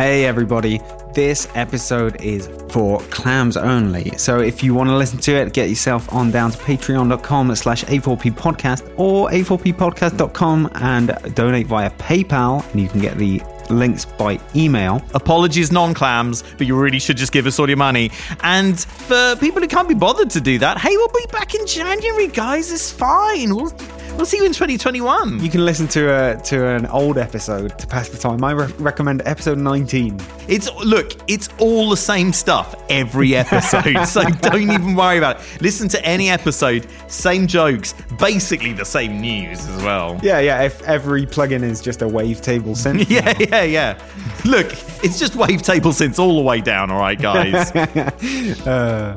Hey, everybody. This episode is for clams only. So if you want to listen to it, get yourself on down to patreon.com slash A4P podcast or A4Ppodcast.com and donate via PayPal. And you can get the links by email. Apologies, non clams, but you really should just give us all your money. And for people who can't be bothered to do that, hey, we'll be back in January, guys. It's fine. We'll, we'll see you in 2021. You can listen to a to an old episode to pass the time. I re- recommend episode 19. It's look, it's all the same stuff every episode, so don't even worry about it. Listen to any episode, same jokes, basically the same news as well. Yeah, yeah. If every plugin is just a wavetable synth. Yeah, yeah, yeah. Look, it's just wavetable synths all the way down, all right, guys. uh,